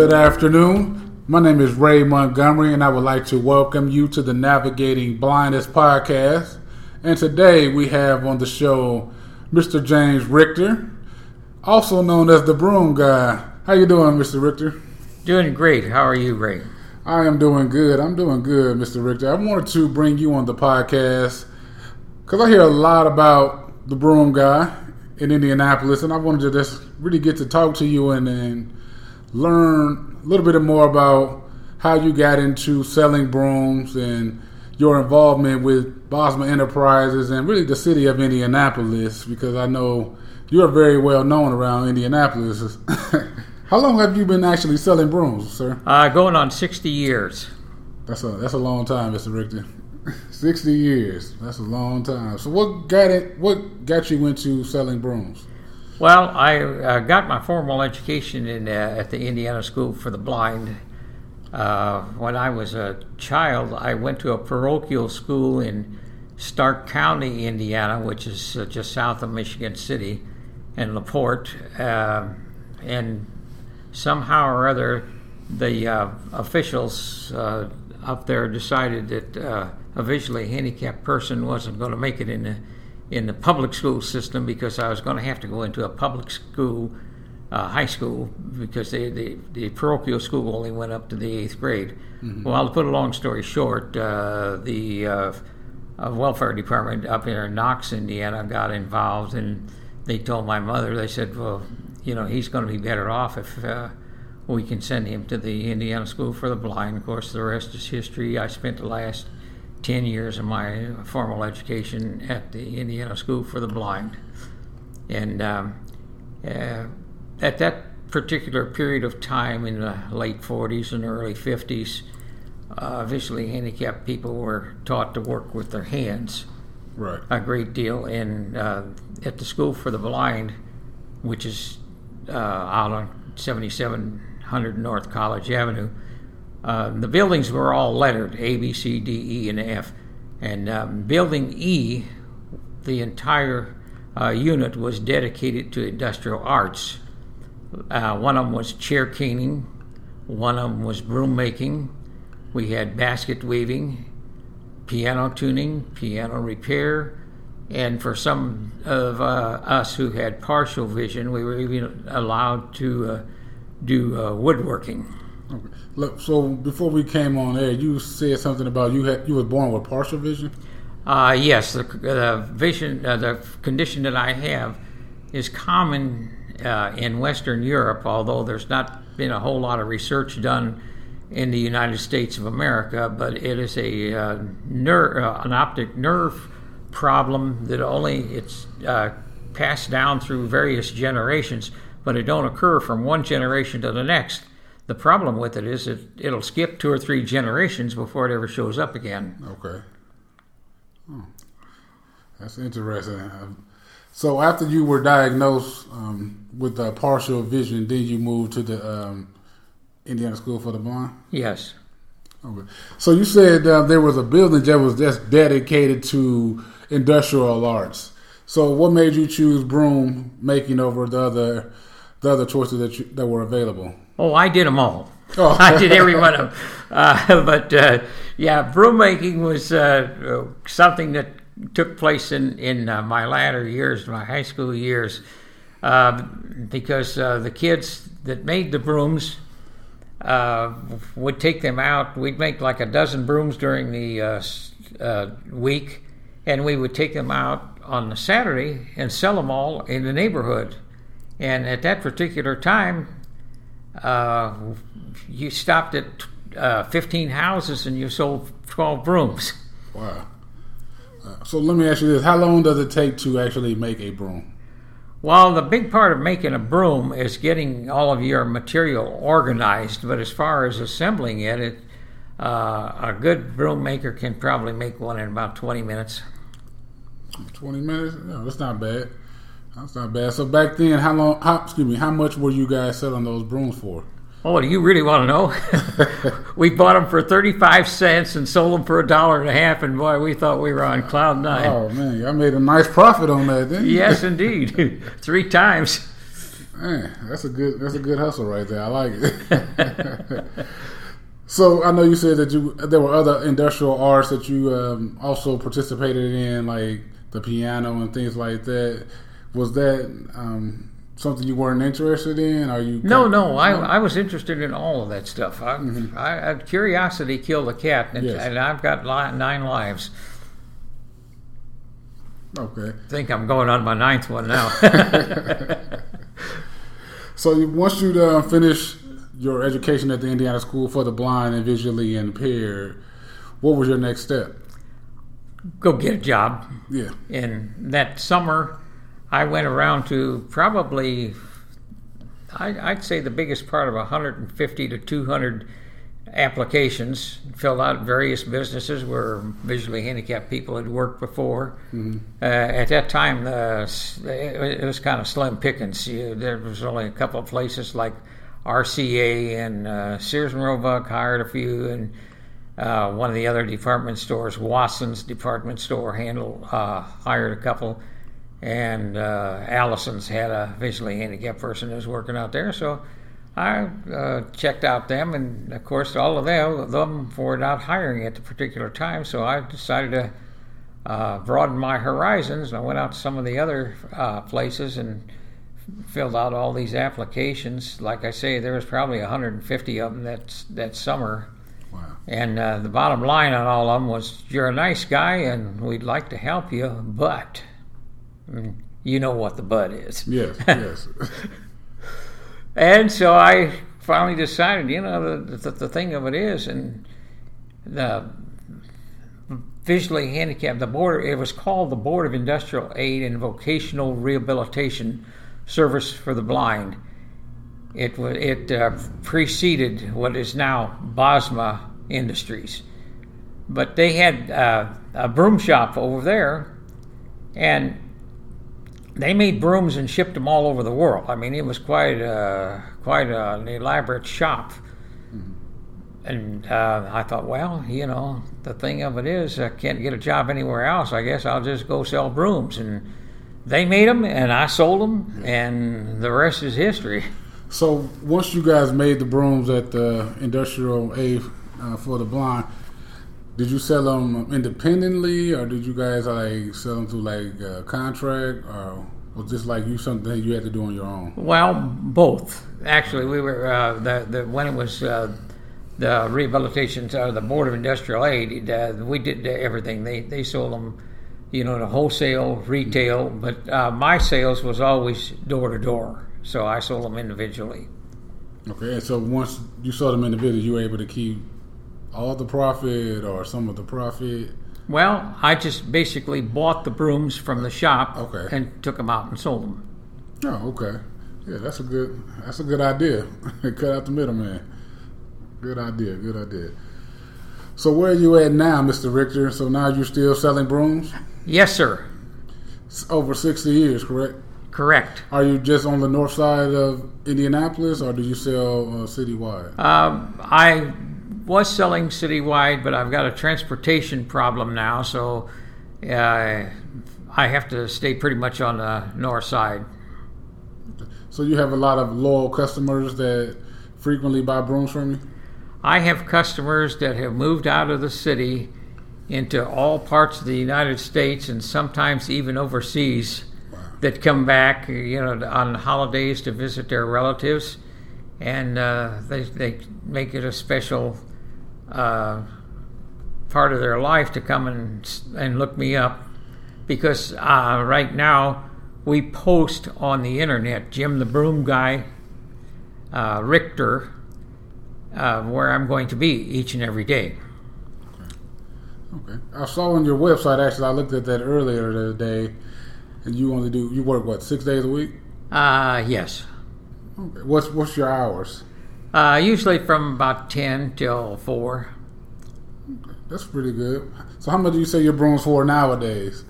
Good afternoon. My name is Ray Montgomery, and I would like to welcome you to the Navigating Blindness podcast. And today we have on the show Mr. James Richter, also known as the Broom Guy. How you doing, Mr. Richter? Doing great. How are you, Ray? I am doing good. I'm doing good, Mr. Richter. I wanted to bring you on the podcast because I hear a lot about the Broom Guy in Indianapolis, and I wanted to just really get to talk to you and, and learn a little bit more about how you got into selling brooms and your involvement with Bosma Enterprises and really the city of Indianapolis because I know you're very well known around Indianapolis. How long have you been actually selling brooms, sir? Uh, going on 60 years. That's a that's a long time, Mr. Richter. 60 years. That's a long time. So what got it what got you into selling brooms? Well, I uh, got my formal education in uh, at the Indiana School for the Blind. Uh, when I was a child, I went to a parochial school in Stark County, Indiana, which is uh, just south of Michigan City, and LaPorte. Uh, and somehow or other, the uh, officials up there decided that a visually handicapped person wasn't going to make it in the in the public school system because I was going to have to go into a public school, uh, high school, because they, the the parochial school only went up to the eighth grade. Mm-hmm. Well, to put a long story short, uh, the uh, uh welfare department up here in Knox, Indiana, got involved, and they told my mother. They said, "Well, you know, he's going to be better off if." Uh, we can send him to the Indiana School for the Blind. Of course, the rest is history. I spent the last 10 years of my formal education at the Indiana School for the Blind. And um, uh, at that particular period of time in the late 40s and early 50s, uh, visually handicapped people were taught to work with their hands right. a great deal. And uh, at the School for the Blind, which is uh, out on 7700 North College Avenue, uh, the buildings were all lettered A, B, C, D, E, and F. And um, building E, the entire uh, unit was dedicated to industrial arts. Uh, one of them was chair caning, one of them was broom making. We had basket weaving, piano tuning, piano repair, and for some of uh, us who had partial vision, we were even allowed to uh, do uh, woodworking. Okay. Look, so before we came on air, you said something about you had you were born with partial vision. Uh, yes, the, the vision, uh, the condition that I have, is common uh, in Western Europe. Although there's not been a whole lot of research done in the United States of America, but it is a uh, nerve, uh, an optic nerve problem that only it's uh, passed down through various generations, but it don't occur from one generation to the next the problem with it is it, it'll skip two or three generations before it ever shows up again. Okay. Oh, that's interesting. So after you were diagnosed um, with uh, partial vision, then you moved to the um, Indiana School for the Blind. Yes. Okay. So you said uh, there was a building that was just dedicated to industrial arts. So what made you choose broom making over the other the other choices that you, that were available? Oh, I did them all. Oh. I did every one of them. Uh, but uh, yeah, broom making was uh, something that took place in in uh, my latter years, my high school years, um, because uh, the kids that made the brooms uh, would take them out. We'd make like a dozen brooms during the week, and we would take them out on the Saturday and sell them all in the neighborhood. And at that particular time, uh, you stopped at uh, 15 houses and you sold 12 brooms. Wow. Uh, so let me ask you this: How long does it take to actually make a broom? Well, the big part of making a broom is getting all of your material organized. But as far as assembling it, it uh, a good broom maker can probably make one in about 20 minutes. 20 minutes? No, that's not bad. That's not bad. So back then, how long? How, excuse me. How much were you guys selling those brooms for? Oh, do you really want to know? we bought them for thirty-five cents and sold them for a dollar and a half, and boy, we thought we were on cloud nine. Oh man, I made a nice profit on that, didn't you? Yes, indeed, three times. Man, that's a good that's a good hustle right there. I like it. so I know you said that you there were other industrial arts that you um, also participated in, like the piano and things like that. Was that um, something you weren't interested in? Are you? No, no. I, I was interested in all of that stuff. I, Mm-hmm. I, I curiosity killed the cat, and, Yes. and I've got li- nine lives. Okay. I think I'm going on my ninth one now. So once you uh, finish your education at the Indiana School for the Blind and Visually Impaired, what was your next step? Go get a job. Yeah. And that summer, I went around to probably, I, I'd say the biggest part of 150 to 200 applications, filled out various businesses where visually handicapped people had worked before. Uh, at that time, uh, it, was kind of slim pickings. You, there was only a couple of places like RCA and uh, Sears and Roebuck hired a few, and uh, one of the other department stores, Wasson's department store, handled uh, hired a couple, and uh, Allison's had a visually handicapped person who was working out there. So I uh, checked out them, and of course, all of them, them were not hiring at the particular time. So I decided to uh, broaden my horizons. And I went out to some of the other uh, places and filled out all these applications. Like I say, there was probably 150 of them that that summer. Wow. And uh, the bottom line on all of them was, "You're a nice guy, and we'd like to help you, but you know what the but is." Yes. Yes. And so I finally decided, you know, the, the, the thing of it is, and the visually handicapped, the board, it was called the Board of Industrial Aid and Vocational Rehabilitation Service for the Blind. It it uh, preceded what is now Bosma Industries, but they had uh, a broom shop over there, and they made brooms and shipped them all over the world. I mean, it was quite a, quite an elaborate shop. And uh, I thought, well, you know, the thing of it is, I can't get a job anywhere else. I guess I'll just go sell brooms. And they made them, and I sold them, and the rest is history. So once you guys made the brooms at the industrial aid uh, for the blind, did you sell them independently, or did you guys like sell them through like a contract, or was this like you something you had to do on your own? Well, both. Actually, we were uh, the, the when it was uh, the rehabilitation or the Board of Industrial Aid. Uh, we did everything. They they sold them, you know, to wholesale, retail. But uh, my sales was always door to door. So I sold them individually. Okay, and so once you sold them individually, you were able to keep all the profit or some of the profit. Well, I just basically bought the brooms from the shop Okay. and took them out and sold them. Oh, okay. Yeah, that's a good. That's a good idea. Cut out the middleman. Good idea. Good idea. So where are you at now, Mister Richter? So now you're still selling brooms? Yes, sir. It's over sixty years, correct? Correct. Are you just on the north side of Indianapolis, or do you sell uh, citywide? Um, I was selling citywide, but I've got a transportation problem now, so uh, I have to stay pretty much on the north side. So you have a lot of loyal customers that frequently buy brooms from you. I have customers that have moved out of the city into all parts of the United States and sometimes even overseas that come back, you know, on holidays to visit their relatives, and uh, they they make it a special uh, part of their life to come and and look me up because uh, right now we post on the internet Jim the Broom Guy, uh, Richter, uh, where I'm going to be each and every day. Okay. I saw on your website actually. I looked at that earlier today, and you only do you work what six days a week? Uh, yes. What's what's your hours? Uh, usually from about 10 till 4. That's pretty good. So how much do you say your brooms for nowadays?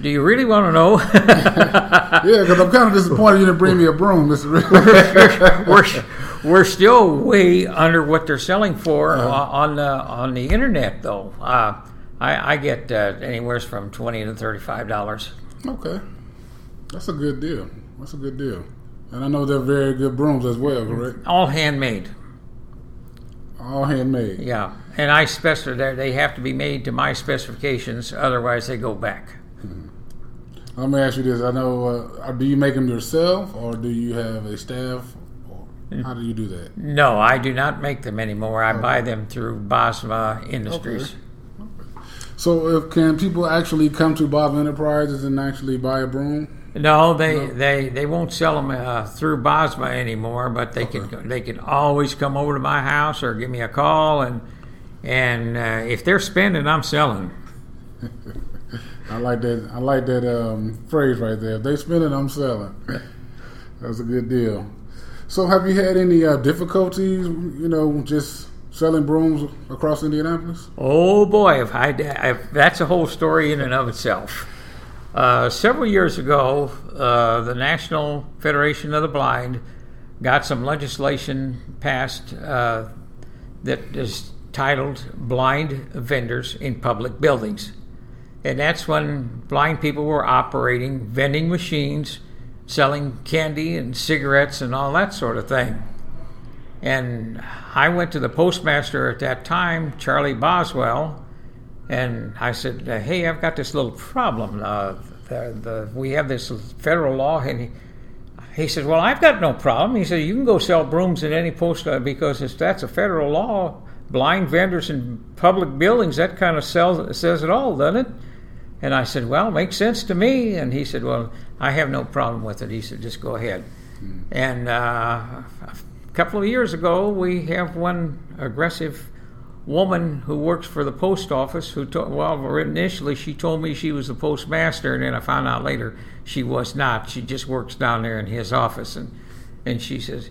Do you really want to know? Yeah, because I'm kind of disappointed you didn't bring me a broom, Mister. We're, we're still way under what they're selling for uh, on the on the internet, though. Uh, I, I get uh, anywhere from twenty to thirty five dollars. okay, that's a good deal. That's a good deal. And I know they're very good brooms as well, correct? All handmade. All handmade. Yeah, and I specify that they have to be made to my specifications, otherwise they go back. Let me ask you this: I know, uh, do you make them yourself, or do you have a staff? How do you do that? No, I do not make them anymore. I buy them through Bosma Industries. Okay. So, if, can people actually come to Bosma Enterprises and actually buy a broom? No, they, they, they won't sell them uh, through Bosma anymore, but they can they can always come over to my house or give me a call, and and uh, if they're spending, I'm selling. I like that. I like that um, phrase right there. If they spending, I'm selling. That's a good deal. So, have you had any uh, difficulties? You know, just selling brooms across Indianapolis? Oh boy, if I, if that's a whole story in and of itself. Uh, several years ago, uh, the National Federation of the Blind got some legislation passed uh, that is titled Blind Vendors in Public Buildings. And that's when blind people were operating vending machines, selling candy and cigarettes and all that sort of thing. And I went to the postmaster at that time, Charlie Boswell, and I said, uh, "Hey, I've got this little problem. Uh, the, the, we have this federal law." And he, he said, "Well, I've got no problem." He said, "You can go sell brooms at any post uh, because that's a federal law. Blind vendors in public buildings that kind of sells, says it all, doesn't it?" And I said, "Well, makes sense to me." And he said, "Well, I have no problem with it." He said, "Just go ahead." Mm. And uh, a couple of years ago, we have one aggressive woman who works for the post office who told well initially she told me she was the postmaster and then I found out later she was not. She just works down there in his office and and she says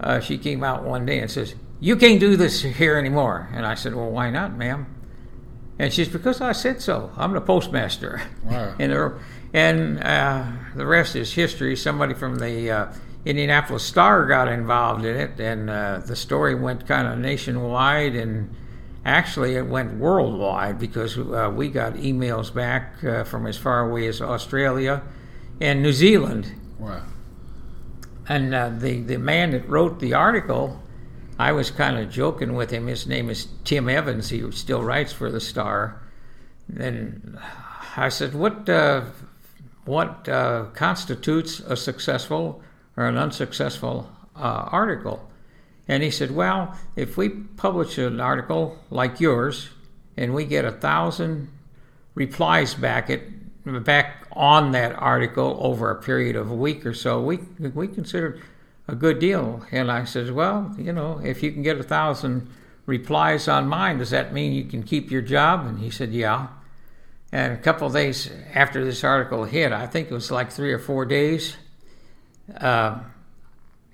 uh, she came out one day and says you can't do this here anymore. And I said well why not ma'am? And she's because I said so. I'm the postmaster. Wow. and her, and uh, the rest is history. Somebody from the uh, Indianapolis Star got involved in it, and uh, the story went kind of nationwide, and actually it went worldwide because uh, we got emails back uh, from as far away as Australia and New Zealand. Wow. And uh, the, the man that wrote the article, I was kind of joking with him. His name is Tim Evans. He still writes for the Star. And I said, "What uh, what uh, constitutes a successful or an unsuccessful uh, article. And he said, Well, if we publish an article like yours and we get a thousand replies back it back on that article over a period of a week or so, we we consider a good deal. And I said, Well, you know, if you can get a thousand replies on mine, does that mean you can keep your job? And he said, Yeah. And a couple of days after this article hit, I think it was like three or four days, uh,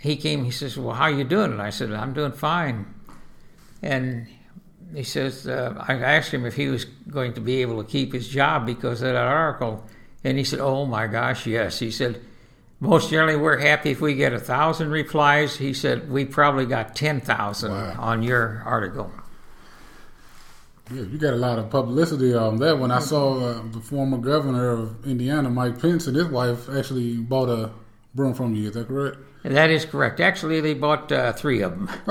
he came. He says, "Well, how are you doing?" And I said, "I'm doing fine." And he says, uh, I asked him if he was going to be able to keep his job because of that article, and he said, "Oh my gosh, yes." He said, "Most generally, we're happy if we get a thousand replies." He said, "We probably got ten thousand wow. on your article." Yeah, you got a lot of publicity on that. one. I saw uh, the former governor of Indiana, Mike Pence, and his wife actually bought a broom from you. Is that correct? That is correct. Actually, they bought uh, three of them.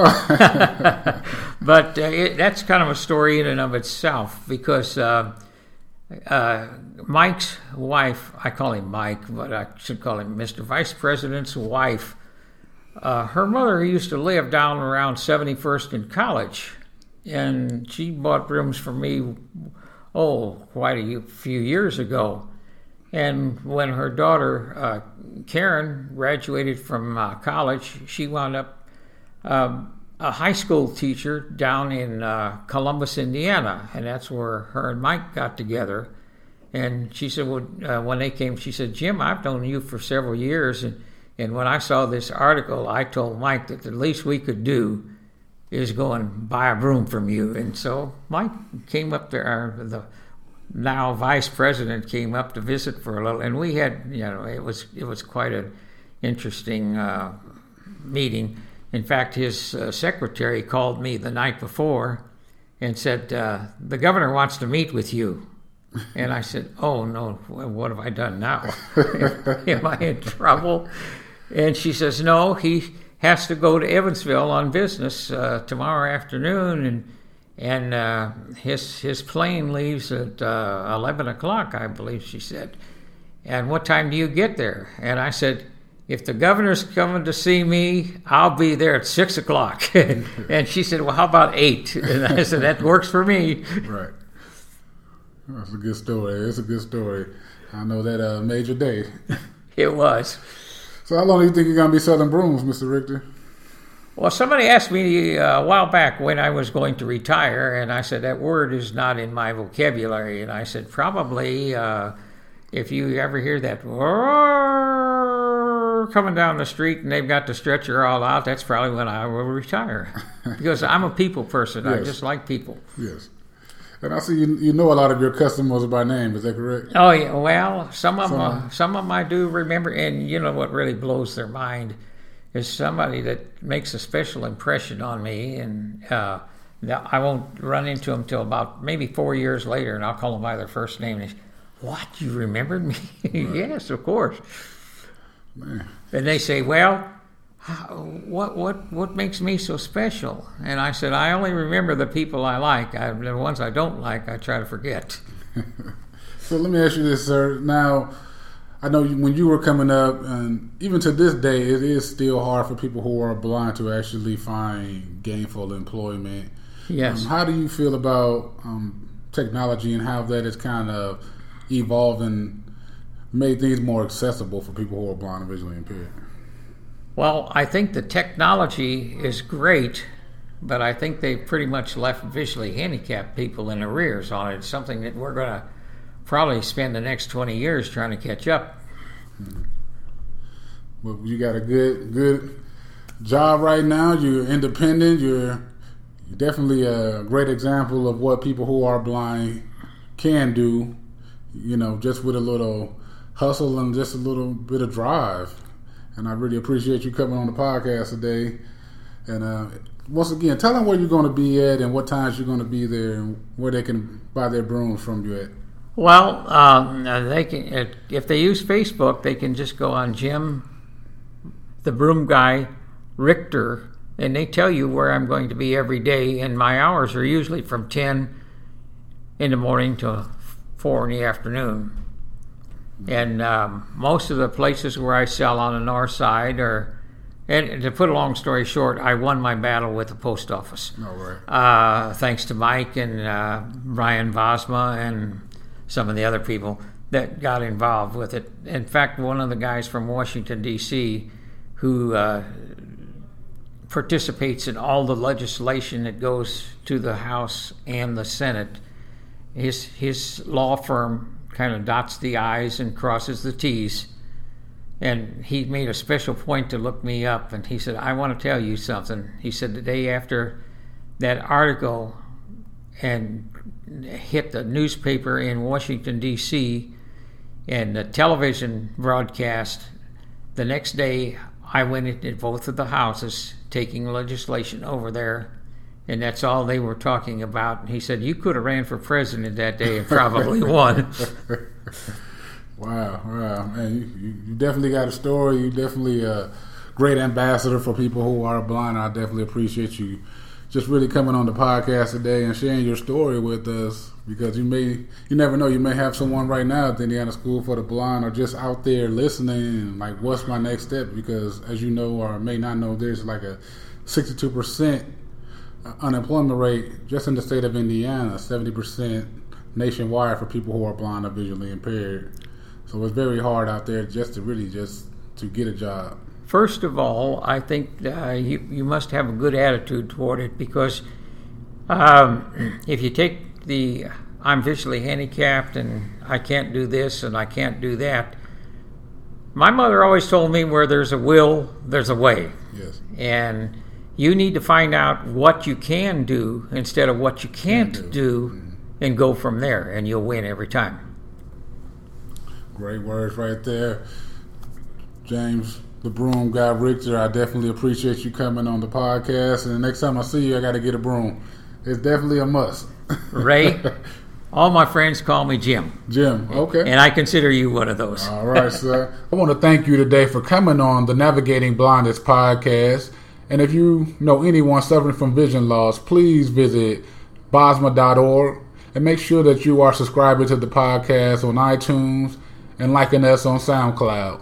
but uh, it, that's kind of a story in and of itself because uh, uh, Mike's wife, I call him Mike, but I should call him Mr. Vice President's wife. Uh, her mother used to live down around 71st in College, and she bought rooms for me, oh, quite a few years ago. And when her daughter uh, Karen graduated from uh, college, she wound up um, a high school teacher down in uh, Columbus, Indiana, and that's where her and Mike got together. And she said, well, uh, when they came, she said, Jim, I've known you for several years, and and when I saw this article, I told Mike that the least we could do is go and buy a broom from you. And so Mike came up there, the now vice president came up to visit for a little, and we had, you know, it was it was quite an interesting uh, meeting. In fact, his uh, secretary called me the night before and said, uh, "The governor wants to meet with you." And I said, "Oh no, what have I done now? Am I in trouble?" and she says, no, he has to go to Evansville on business uh, tomorrow afternoon, and and uh, his his plane leaves at uh, eleven o'clock, I believe she said. And what time do you get there? And I said, if the governor's coming to see me, I'll be there at six o'clock. and she said, well, how about eight? And I said, that works for me. Right. That's a good story. It's a good story. I know that uh, major day. it was. So how long do you think you're gonna be selling brooms, Mr. Richter? Well, somebody asked me uh, a while back when I was going to retire, and I said that word is not in my vocabulary. And I said probably uh, if you ever hear that coming down the street and they've got the stretcher all out, that's probably when I will retire because I'm a people person. Yes. I just like people. Yes. And I see you, you know a lot of your customers by name. Is that correct? Oh yeah. Well, some of some, them, some of them I do remember, and you know what really blows their mind is somebody that makes a special impression on me, and uh, I won't run into them till about maybe four years later, and I'll call them by their first name. And they say, "What? You remembered me?" yes, of course. Man. And they say, "Well, what what what makes me so special?" And I said, "I only remember the people I like. I, the ones I don't like, I try to forget." so let me ask you this, sir. Now I know when you were coming up, and even to this day, it is still hard for people who are blind to actually find gainful employment. Yes. Um, how do you feel about um, technology and how that has kind of evolved and made things more accessible for people who are blind and visually impaired? Well, I think the technology is great, but I think they've pretty much left visually handicapped people in arrears on it. It's something that we're going to probably spend the next 20 years trying to catch up. Well, you got a good good job right now. You're independent. You're definitely a great example of what people who are blind can do. You know, just with a little hustle and just a little bit of drive. And I really appreciate you coming on the podcast today. And uh, once again, tell them where you're going to be at and what times you're going to be there and where they can buy their brooms from you at. Well, um, they can if they use Facebook, they can just go on Jim, the broom guy, Richter, and they tell you where I'm going to be every day. And my hours are usually from ten in the morning to four in the afternoon. And um, most of the places where I sell on the north side are. And to put a long story short, I won my battle with the post office. No way. Uh, thanks to Mike and uh, Brian Bosma and some of the other people that got involved with it. In fact, one of the guys from Washington, D.C., who uh, participates in all the legislation that goes to the House and the Senate, his, his law firm kind of dots the I's and crosses the T's. And he made a special point to look me up, and he said, I want to tell you something. He said, the day after that article and hit the newspaper in Washington, D.C., and the television broadcast. The next day, I went into both of the houses taking legislation over there, and that's all they were talking about. And he said, You could have ran for president that day and probably won. Wow, wow. Man, you, you, definitely got a story. You definitely a great ambassador for people who are blind. I definitely appreciate you just really coming on the podcast today and sharing your story with us because you may you never know you may have someone right now at the Indiana School for the Blind or just out there listening like what's my next step? Because as you know or may not know there's like a 62% unemployment rate just in the state of Indiana 70% nationwide for people who are blind or visually impaired. So it's very hard out there just to really just to get a job First of all, I think uh, you, you must have a good attitude toward it because um, if you take the I'm visually handicapped and I can't do this and I can't do that, my mother always told me where there's a will, there's a way. Yes. And you need to find out what you can do instead of what you can't do, do mm-hmm. and go from there, and you'll win every time. Great words right there, James the broom guy Richter. I definitely appreciate you coming on the podcast. And the next time I see you, I got to get a broom. It's definitely a must. Ray, All my friends call me Jim, Jim. Okay. and I consider you one of those. All right, sir. I want to thank you today for coming on the Navigating Blindness podcast. And if you know anyone suffering from vision loss, please visit bosma.org and make sure that you are subscribing to the podcast on iTunes and liking us on SoundCloud.